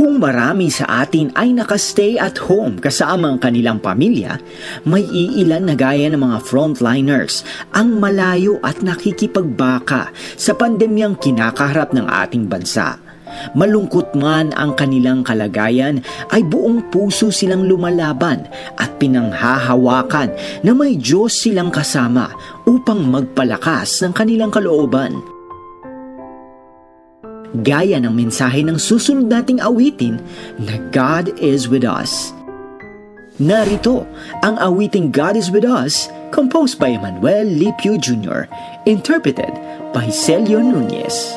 Kung marami sa atin ay nakastay at home kasama ang kanilang pamilya, may iilan na gaya ng mga frontliners ang malayo at nakikipagbaka sa pandemyang kinakaharap ng ating bansa. Malungkot man ang kanilang kalagayan ay buong puso silang lumalaban at pinanghahawakan na may Diyos silang kasama upang magpalakas ng kanilang kalooban. Gaya ng mensahe ng susunod nating awitin na God is with us. Narito ang awiting God is with us composed by Emmanuel Lipio Jr. interpreted by Celio Nunez.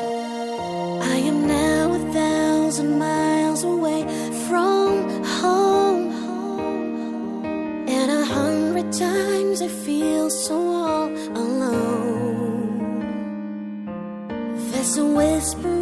I am now a thousand miles away from home. And a hundred times I feel so alone. There's a whisper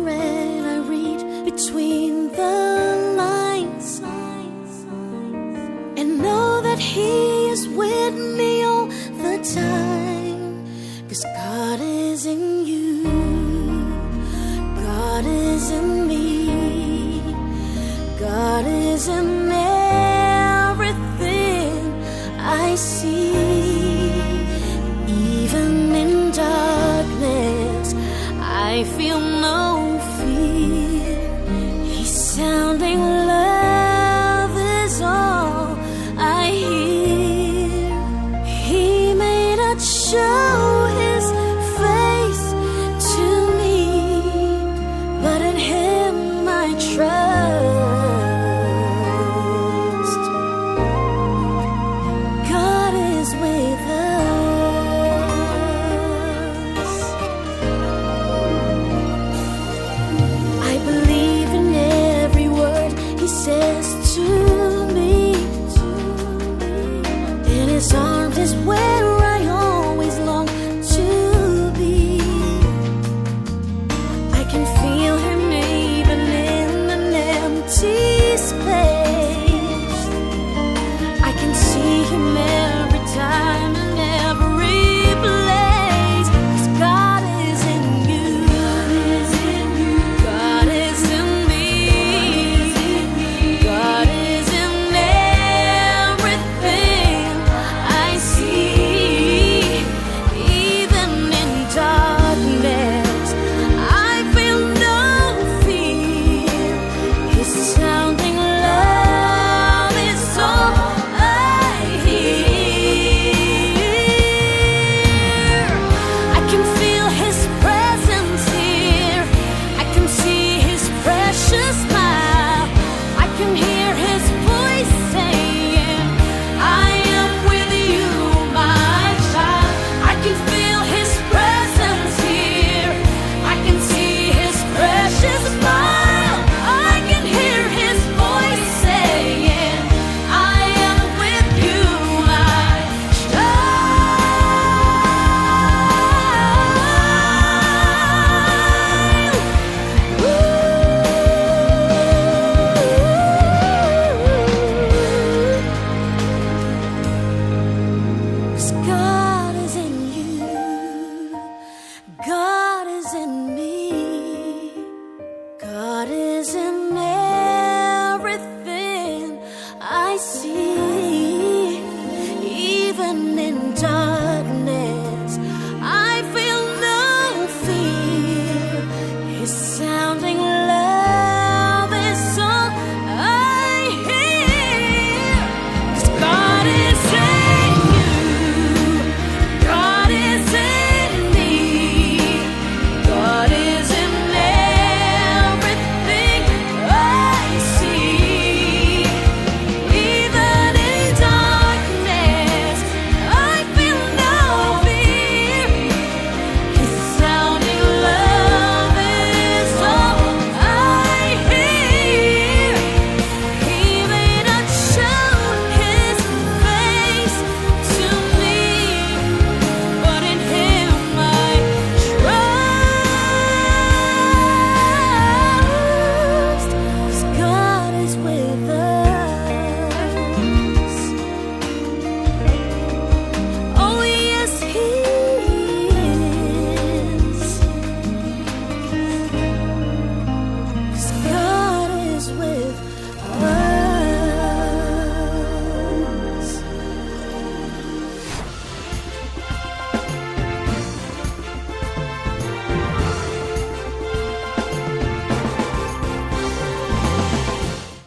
is in Isn't.